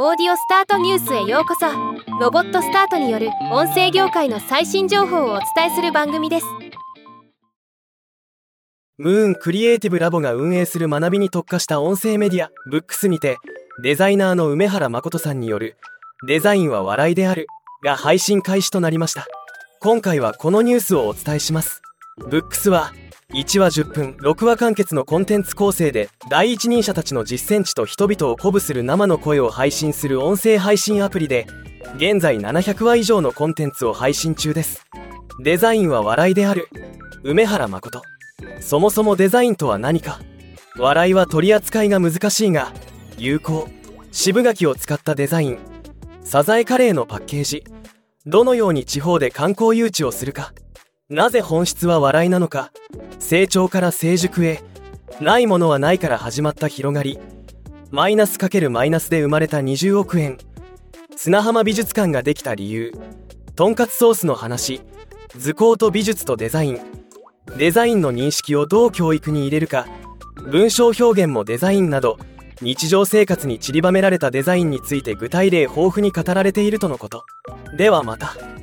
オーディオスタートニュースへようこそ。ロボットスタートによる音声業界の最新情報をお伝えする番組です。ムーンクリエイティブラボが運営する学びに特化した音声メディアブックスにてデザイナーの梅原誠さんによるデザインは笑いであるが配信開始となりました。今回はこのニュースをお伝えします。ブックスは1話10分6話完結のコンテンツ構成で第一人者たちの実践地と人々を鼓舞する生の声を配信する音声配信アプリで現在700話以上のコンテンツを配信中です。デザインは笑いである。梅原誠。そもそもデザインとは何か。笑いは取り扱いが難しいが有効。渋柿を使ったデザイン。サザエカレーのパッケージ。どのように地方で観光誘致をするか。なぜ本質は笑いなのか成長から成熟へないものはないから始まった広がりマイナス×マイナスで生まれた20億円砂浜美術館ができた理由とんかつソースの話図工と美術とデザインデザインの認識をどう教育に入れるか文章表現もデザインなど日常生活に散りばめられたデザインについて具体例豊富に語られているとのことではまた。